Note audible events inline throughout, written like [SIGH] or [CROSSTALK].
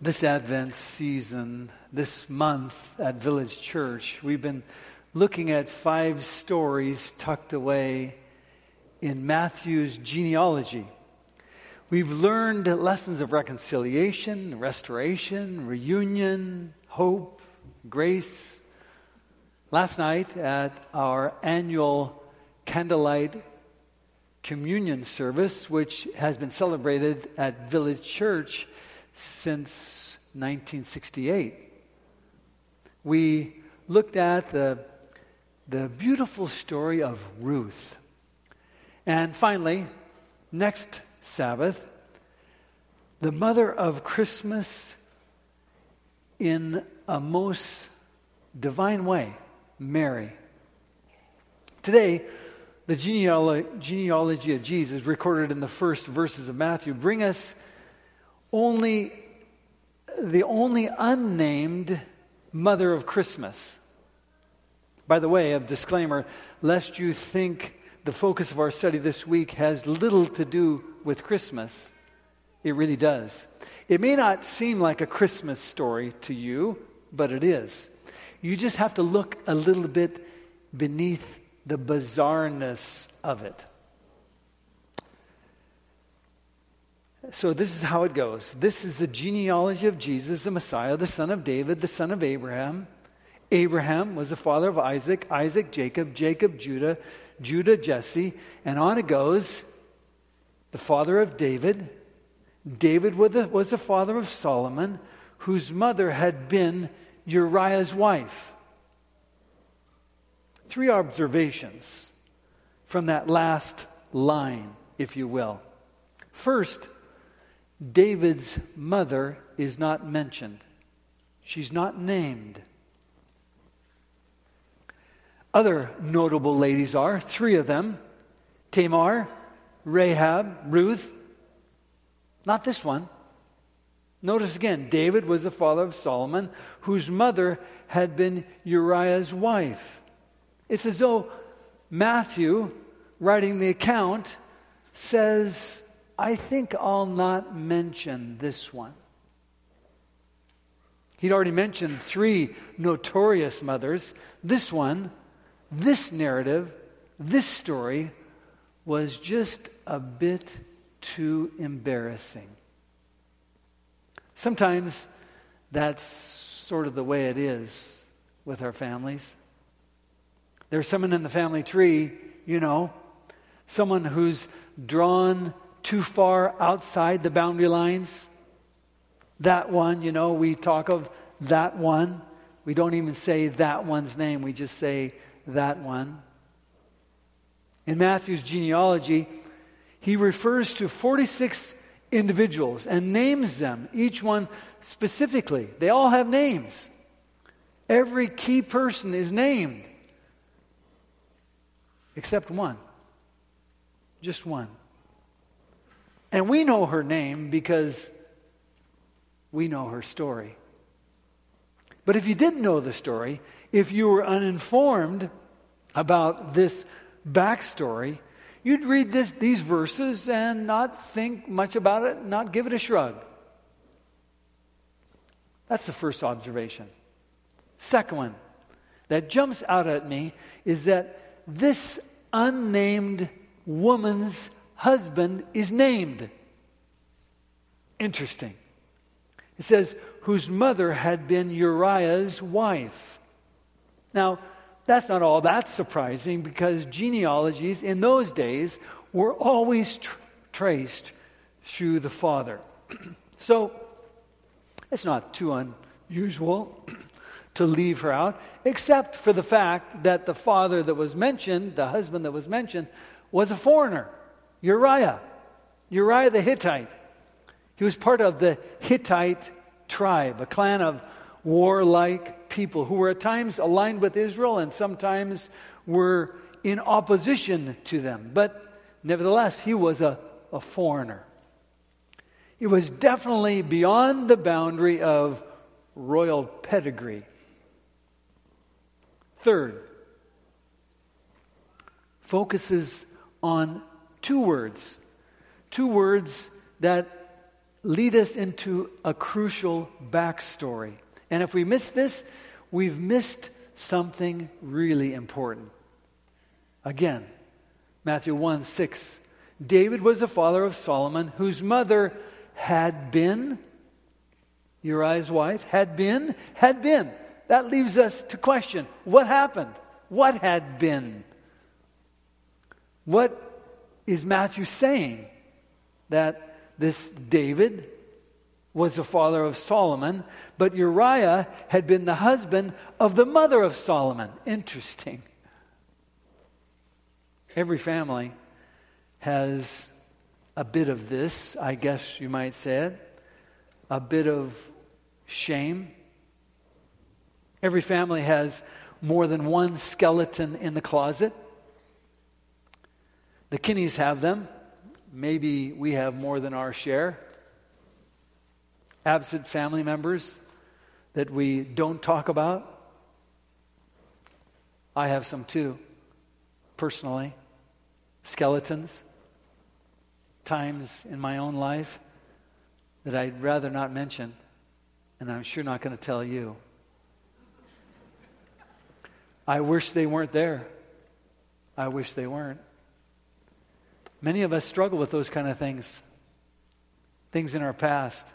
This Advent season, this month at Village Church, we've been looking at five stories tucked away in Matthew's genealogy. We've learned lessons of reconciliation, restoration, reunion, hope, grace. Last night at our annual candlelight communion service, which has been celebrated at Village Church since 1968. We looked at the, the beautiful story of Ruth. And finally, next Sabbath, the mother of Christmas in a most divine way, Mary. Today, the genealogy of Jesus, recorded in the first verses of Matthew, bring us only the only unnamed mother of Christmas. By the way, a disclaimer, lest you think the focus of our study this week has little to do with Christmas, it really does. It may not seem like a Christmas story to you, but it is. You just have to look a little bit beneath the bizarreness of it. So, this is how it goes. This is the genealogy of Jesus, the Messiah, the son of David, the son of Abraham. Abraham was the father of Isaac, Isaac, Jacob, Jacob, Judah, Judah, Jesse, and on it goes. The father of David. David was the, was the father of Solomon, whose mother had been Uriah's wife. Three observations from that last line, if you will. First, David's mother is not mentioned, she's not named. Other notable ladies are three of them Tamar, Rahab, Ruth. Not this one. Notice again, David was the father of Solomon, whose mother had been Uriah's wife. It's as though Matthew, writing the account, says, I think I'll not mention this one. He'd already mentioned three notorious mothers. This one, this narrative, this story was just a bit too embarrassing. Sometimes that's sort of the way it is with our families. There's someone in the family tree, you know, someone who's drawn too far outside the boundary lines. That one, you know, we talk of that one. We don't even say that one's name, we just say that one. In Matthew's genealogy, he refers to 46 individuals and names them, each one specifically. They all have names. Every key person is named except one. Just one. And we know her name because we know her story. But if you didn't know the story, if you were uninformed about this backstory, you'd read this, these verses and not think much about it, not give it a shrug. That's the first observation. Second one that jumps out at me is that this unnamed woman's husband is named. Interesting. It says, whose mother had been Uriah's wife. Now, that's not all that surprising because genealogies in those days were always tr- traced through the father. [CLEARS THROAT] so, it's not too unusual [CLEARS THROAT] to leave her out, except for the fact that the father that was mentioned, the husband that was mentioned, was a foreigner, Uriah. Uriah the Hittite. He was part of the Hittite tribe, a clan of warlike people who were at times aligned with Israel and sometimes were in opposition to them. But nevertheless, he was a, a foreigner. He was definitely beyond the boundary of royal pedigree. Third, focuses on two words. Two words that lead us into a crucial backstory. And if we miss this, we've missed something really important. Again, Matthew 1 6. David was the father of Solomon, whose mother had been Uriah's wife, had been, had been. That leaves us to question what happened? What had been? What is Matthew saying? That this David was the father of Solomon, but Uriah had been the husband of the mother of Solomon. Interesting. Every family has a bit of this, I guess you might say it, a bit of shame. Every family has more than one skeleton in the closet. The Kinneys have them. Maybe we have more than our share. Absent family members that we don't talk about. I have some too, personally. Skeletons. Times in my own life that I'd rather not mention, and I'm sure not going to tell you. I wish they weren't there. I wish they weren't. Many of us struggle with those kind of things, things in our past.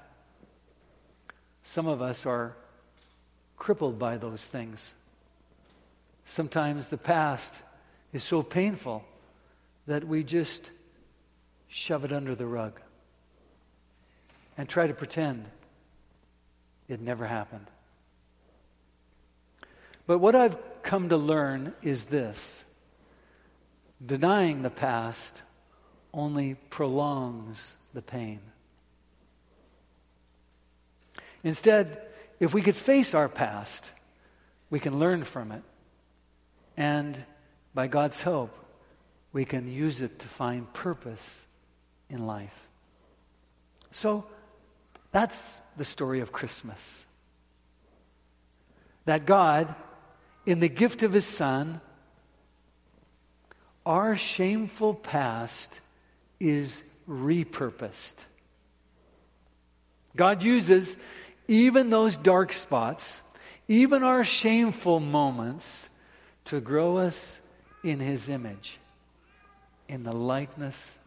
Some of us are crippled by those things. Sometimes the past is so painful that we just shove it under the rug and try to pretend it never happened. But what I've come to learn is this denying the past only prolongs the pain. Instead, if we could face our past, we can learn from it. And by God's help, we can use it to find purpose in life. So, that's the story of Christmas. That God, in the gift of His Son, our shameful past is repurposed. God uses even those dark spots, even our shameful moments, to grow us in His image, in the likeness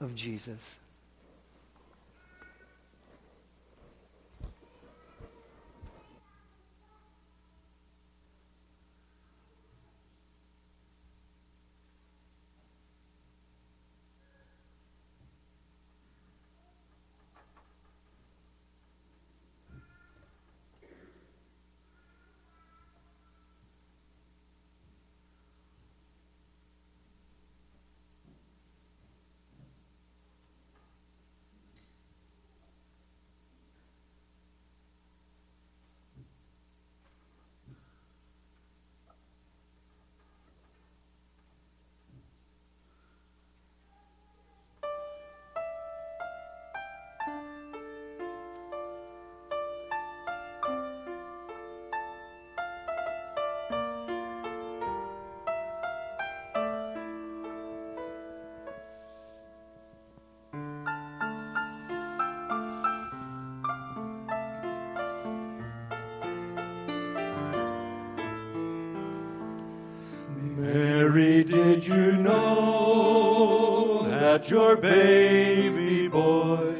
of Jesus. Did you know that your baby boy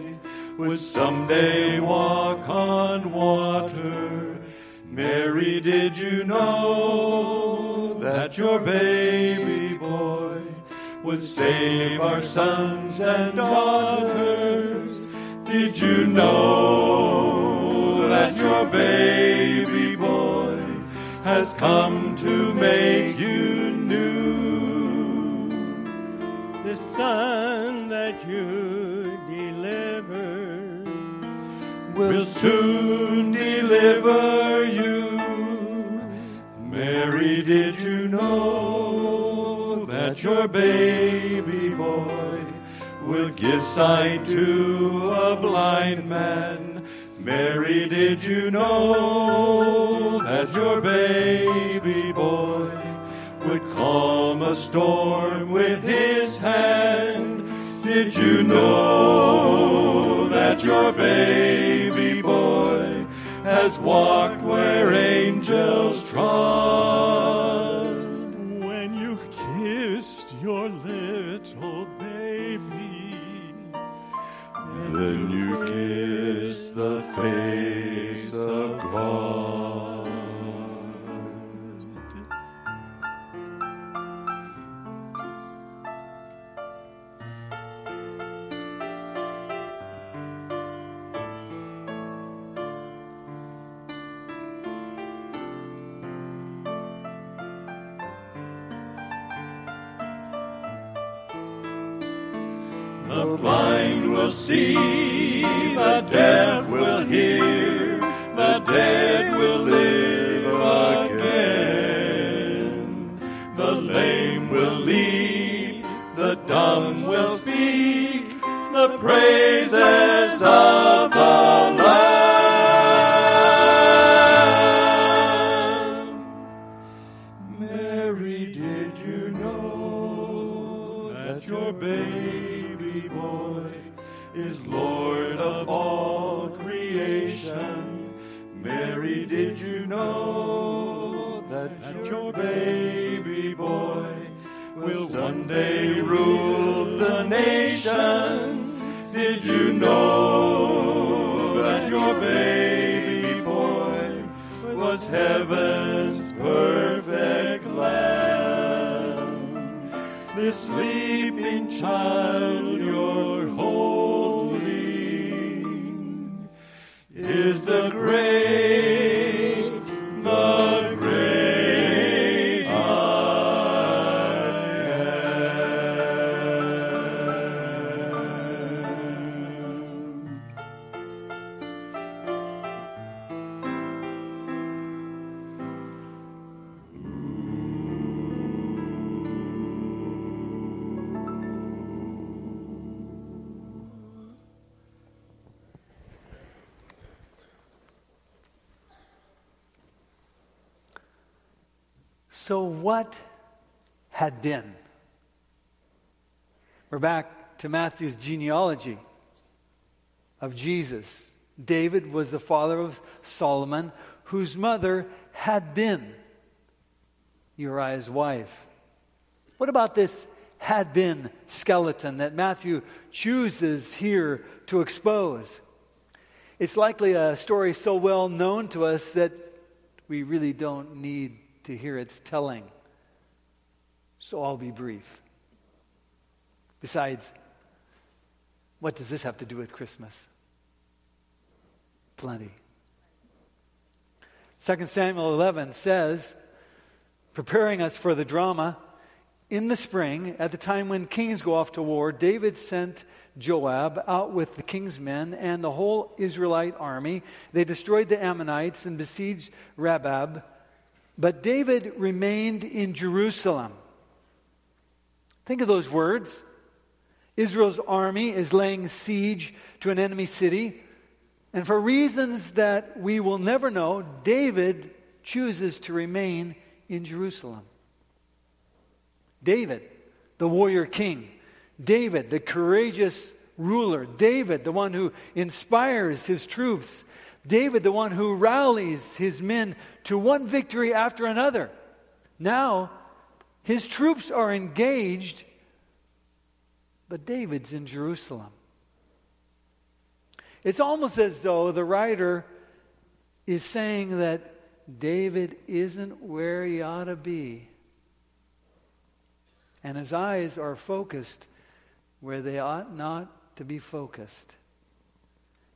would someday walk on water? Mary, did you know that your baby boy would save our sons and daughters? Did you know that your baby boy has come to make you son that you delivered will soon deliver you. Mary, did you know that your baby boy will give sight to a blind man? Mary, did you know that your baby boy a storm with his hand. Did you know that that your baby boy has walked where angels trod. When you kissed your little baby, Then you kissed the face see, the deaf will hear, the dead will live again. The lame will leap, the dumb will speak, the praises of heaven's perfect lamb? This sleeping child you're holding is the great, So, what had been? We're back to Matthew's genealogy of Jesus. David was the father of Solomon, whose mother had been Uriah's wife. What about this had been skeleton that Matthew chooses here to expose? It's likely a story so well known to us that we really don't need to hear its telling. So I'll be brief. Besides, what does this have to do with Christmas? Plenty. 2 Samuel 11 says, preparing us for the drama, in the spring, at the time when kings go off to war, David sent Joab out with the king's men and the whole Israelite army. They destroyed the Ammonites and besieged Rabbah. But David remained in Jerusalem. Think of those words. Israel's army is laying siege to an enemy city. And for reasons that we will never know, David chooses to remain in Jerusalem. David, the warrior king. David, the courageous ruler. David, the one who inspires his troops. David, the one who rallies his men to one victory after another. Now, his troops are engaged, but David's in Jerusalem. It's almost as though the writer is saying that David isn't where he ought to be. And his eyes are focused where they ought not to be focused.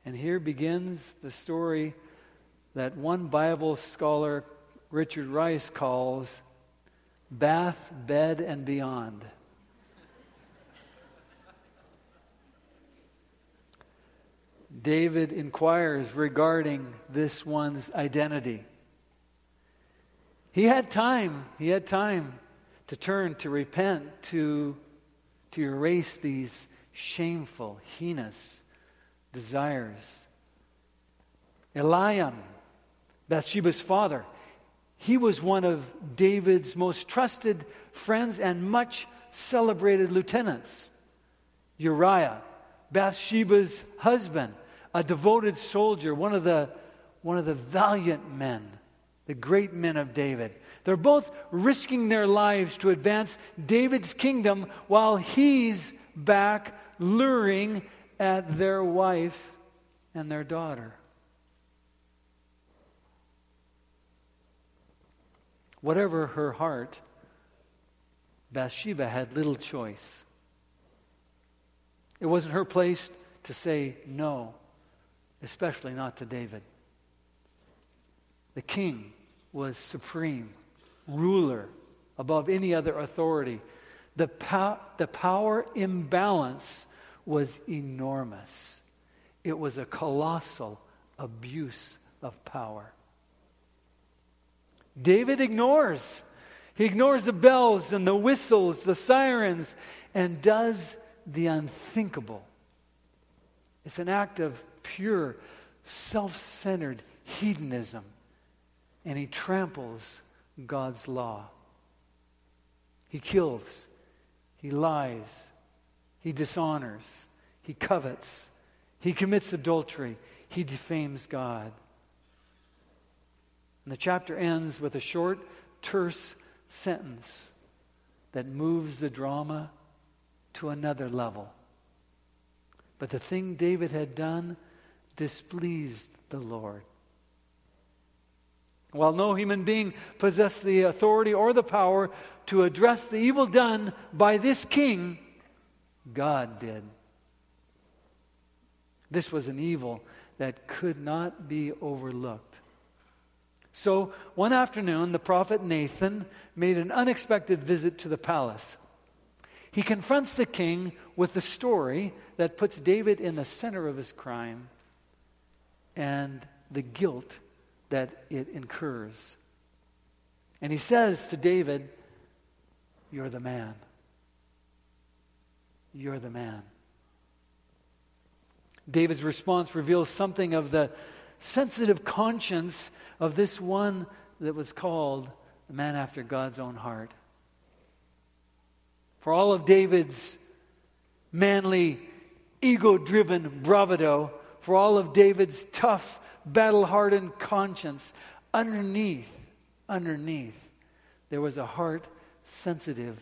And here begins the story that one Bible scholar, Richard Rice, calls Bath, Bed, and Beyond. David inquires regarding this one's identity. He had time, he had time to turn, to repent, to, to erase these shameful, heinous desires. Eliam, Bathsheba's father, he was one of David's most trusted friends and much celebrated lieutenants. Uriah, Bathsheba's husband, a devoted soldier, one of the, one of the valiant men, the great men of David. They're both risking their lives to advance David's kingdom while he's back luring at their wife and their daughter. Whatever her heart, Bathsheba had little choice. It wasn't her place to say no, especially not to David. The king was supreme, ruler above any other authority. The, pow- the power imbalance was enormous. It was a colossal abuse of power. David ignores. He ignores the bells and the whistles, the sirens, and does the unthinkable. It's an act of pure, self centered hedonism, and he tramples God's law. He kills, he lies, he dishonors, he covets, he commits adultery, he defames God. And the chapter ends with a short, terse sentence that moves the drama to another level. But the thing David had done displeased the Lord. While no human being possessed the authority or the power to address the evil done by this king, God did. This was an evil that could not be overlooked. So, one afternoon, the prophet Nathan made an unexpected visit to the palace. He confronts the king with the story that puts David in the center of his crime and the guilt that it incurs. And he says to David, You're the man. You're the man. David's response reveals something of the sensitive conscience of this one that was called a man after God's own heart. For all of David's manly, ego driven bravado, for all of David's tough, battle hardened conscience, underneath, underneath, there was a heart sensitive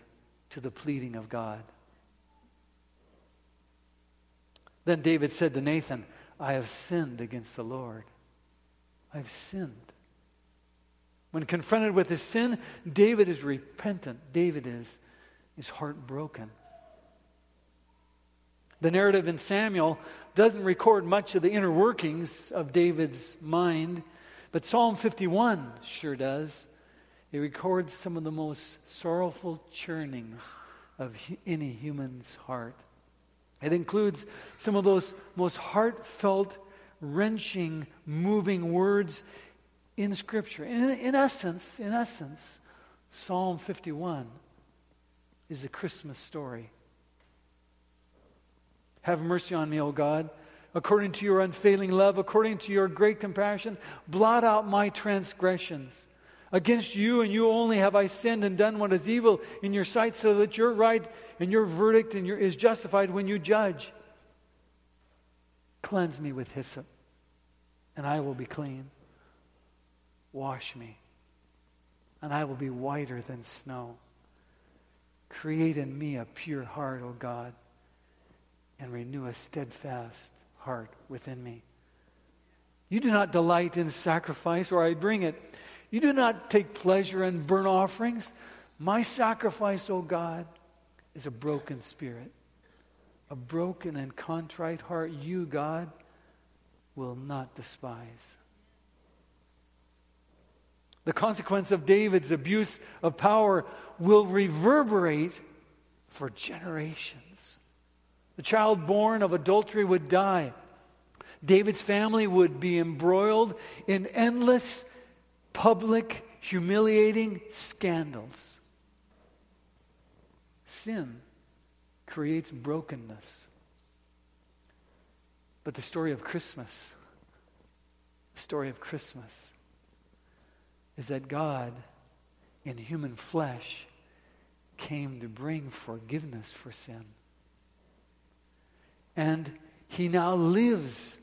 to the pleading of God. Then David said to Nathan, I have sinned against the Lord. I've sinned. When confronted with his sin, David is repentant. David is, is heartbroken. The narrative in Samuel doesn't record much of the inner workings of David's mind, but Psalm 51 sure does. It records some of the most sorrowful churnings of any human's heart. It includes some of those most heartfelt, wrenching, moving words in Scripture. In, in essence, in essence, Psalm 51 is a Christmas story. Have mercy on me, O God, according to your unfailing love, according to your great compassion. Blot out my transgressions. Against you and you only have I sinned and done what is evil in your sight, so that your right and your verdict and your, is justified when you judge. Cleanse me with hyssop, and I will be clean. Wash me, and I will be whiter than snow. Create in me a pure heart, O God, and renew a steadfast heart within me. You do not delight in sacrifice, or I bring it. You do not take pleasure in burnt offerings. My sacrifice, O God, is a broken spirit. A broken and contrite heart, you, God, will not despise. The consequence of David's abuse of power will reverberate for generations. The child born of adultery would die. David's family would be embroiled in endless public, humiliating scandals. Sin creates brokenness. But the story of Christmas, the story of Christmas, is that God, in human flesh, came to bring forgiveness for sin. And he now lives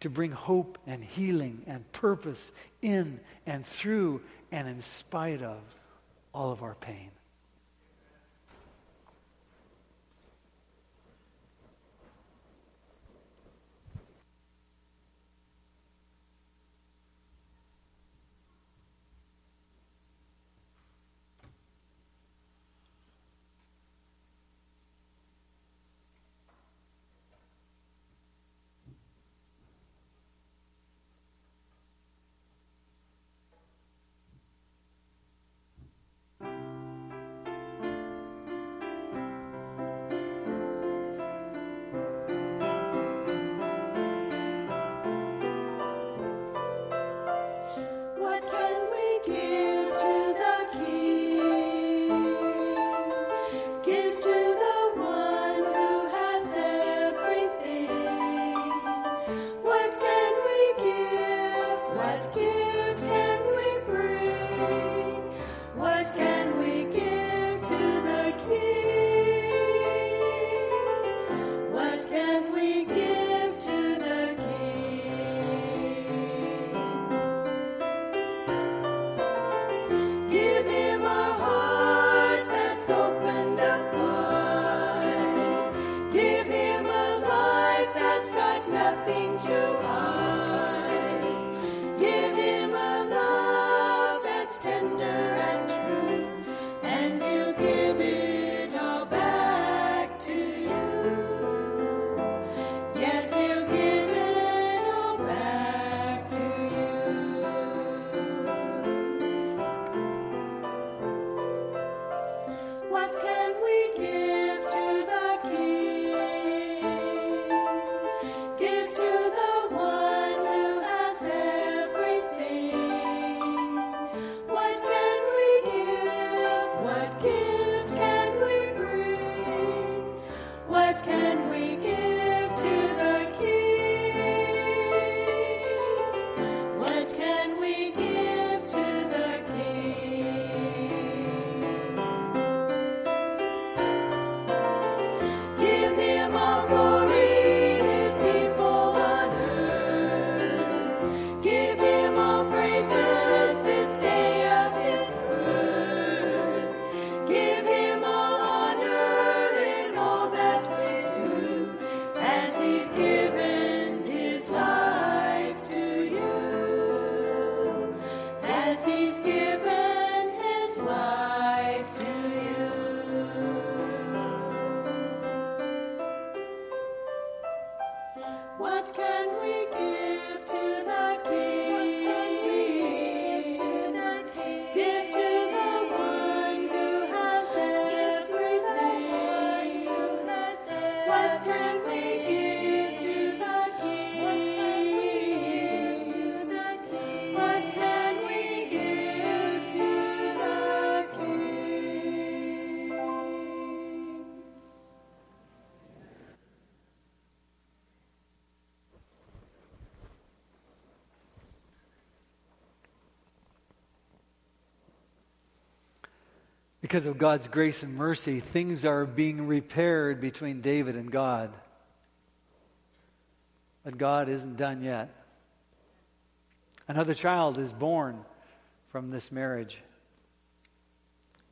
to bring hope and healing and purpose in and through and in spite of all of our pain. what can we give? Because of God's grace and mercy, things are being repaired between David and God. But God isn't done yet. Another child is born from this marriage.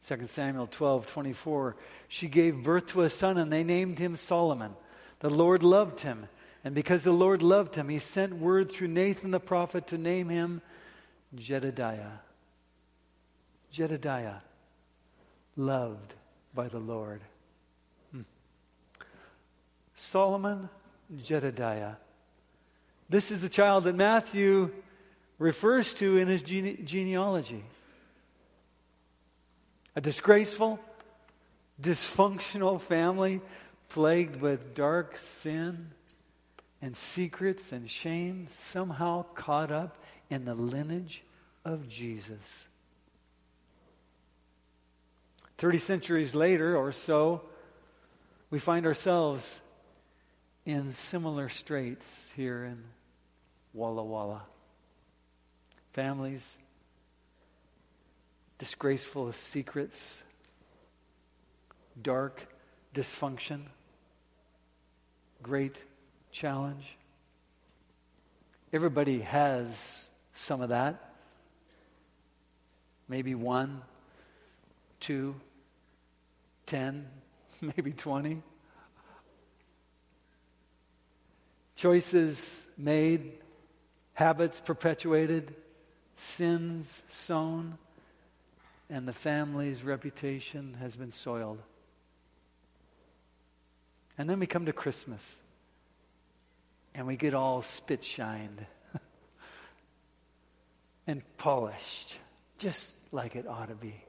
2 Samuel 12, 24. She gave birth to a son, and they named him Solomon. The Lord loved him, and because the Lord loved him, he sent word through Nathan the prophet to name him Jedediah. Jedediah loved by the Lord. Hmm. Solomon Jedediah. This is the child that Matthew refers to in his gene- genealogy. A disgraceful, dysfunctional family plagued with dark sin and secrets and shame, somehow caught up in the lineage of Jesus. 30 centuries later or so, we find ourselves in similar straits here in Walla Walla. Families, disgraceful secrets, dark dysfunction, great challenge. Everybody has some of that. Maybe one, two, ten, [LAUGHS] maybe 20. Choices made, habits perpetuated, sins sown, and the family's reputation has been soiled. And then we come to Christmas and we get all spit shined [LAUGHS] and polished, just like it ought to be.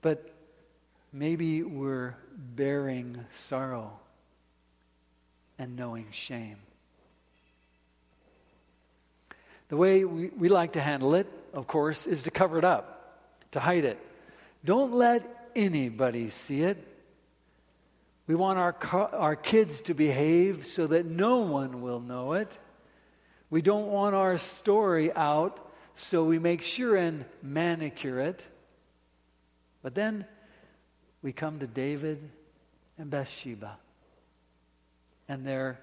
But maybe we're bearing sorrow and knowing shame. The way we, we like to handle it, of course, is to cover it up, to hide it. Don't let anybody see it. We want our, our kids to behave so that no one will know it. We don't want our story out, so we make sure and manicure it. But then we come to David and Bathsheba and their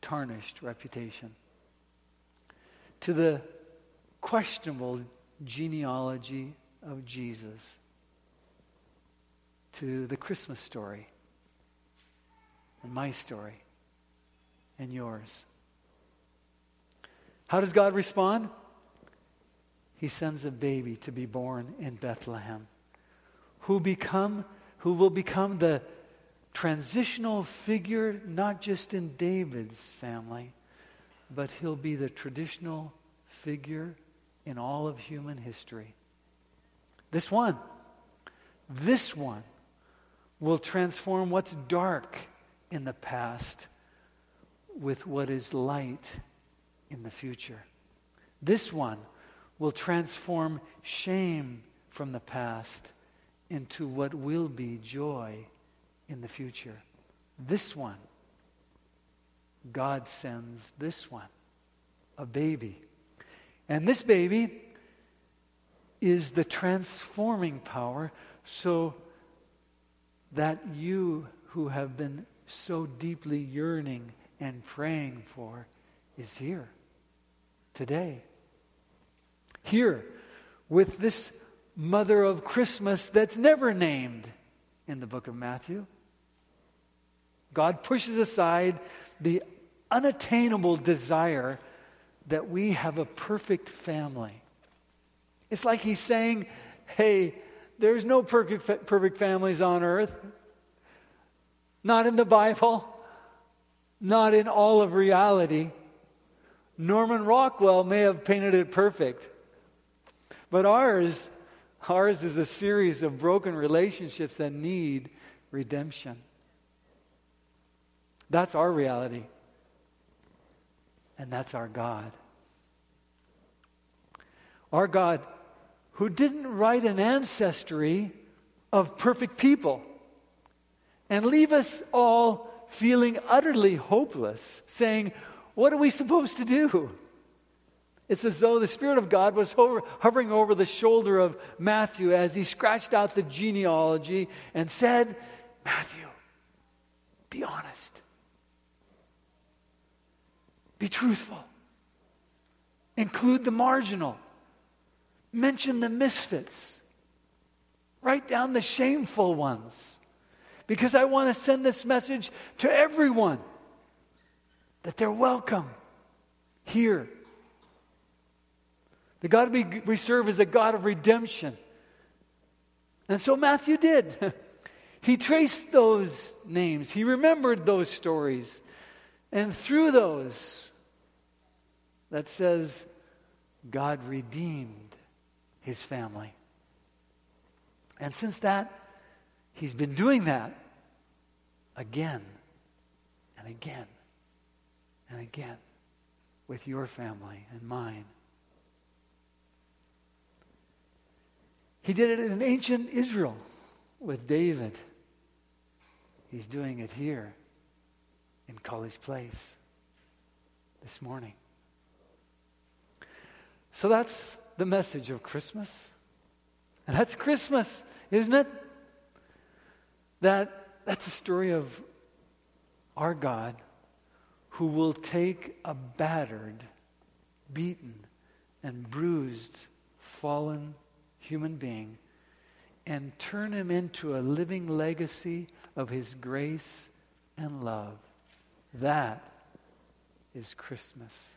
tarnished reputation, to the questionable genealogy of Jesus, to the Christmas story and my story and yours. How does God respond? He sends a baby to be born in Bethlehem who become who will become the transitional figure not just in David's family but he'll be the traditional figure in all of human history. This one this one will transform what's dark in the past with what is light in the future. This one will transform shame from the past into what will be joy in the future. This one, God sends this one, a baby. And this baby is the transforming power so that you who have been so deeply yearning and praying for is here today. Here with this mother of Christmas that's never named in the book of Matthew. God pushes aside the unattainable desire that we have a perfect family. It's like he's saying, hey, there's no perfect, perfect families on earth. Not in the Bible, not in all of reality. Norman Rockwell may have painted it perfect, but ours, ours is a series of broken relationships that need redemption. That's our reality. And that's our God. Our God, who didn't write an ancestry of perfect people and leave us all feeling utterly hopeless, saying, What are we supposed to do? It's as though the Spirit of God was hover, hovering over the shoulder of Matthew as he scratched out the genealogy and said, Matthew, be honest. Be truthful. Include the marginal. Mention the misfits. Write down the shameful ones because I want to send this message to everyone that they're welcome here. The God we, we serve is a God of redemption. And so Matthew did. [LAUGHS] he traced those names, he remembered those stories. And through those, that says, God redeemed his family. And since that, He's been doing that again and again and again with your family and mine. He did it in ancient Israel with David. He's doing it here in College Place this morning. So that's the message of Christmas. And that's Christmas, isn't it? That, that's the story of our God who will take a battered, beaten, and bruised, fallen human being and turn him into a living legacy of his grace and love. That is Christmas.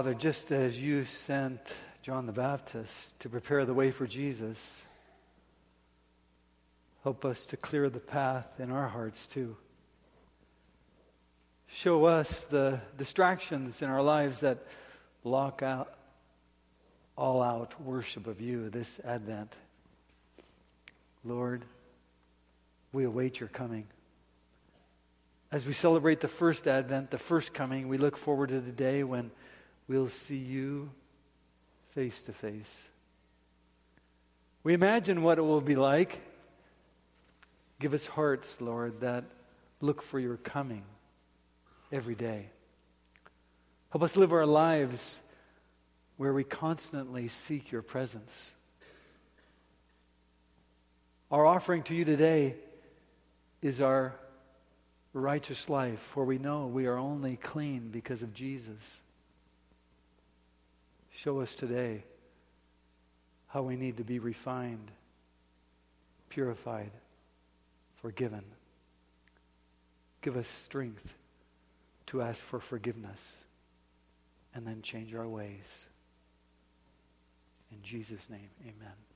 Father, just as you sent John the Baptist to prepare the way for Jesus, help us to clear the path in our hearts too. Show us the distractions in our lives that block out all out worship of you this Advent. Lord, we await your coming. As we celebrate the first Advent, the first coming, we look forward to the day when we'll see you face to face. We imagine what it will be like. Give us hearts, Lord, that look for your coming every day. Help us live our lives where we constantly seek your presence. Our offering to you today is our righteous life, for we know we are only clean because of Jesus. Show us today how we need to be refined, purified, forgiven. Give us strength to ask for forgiveness and then change our ways. In Jesus' name, amen.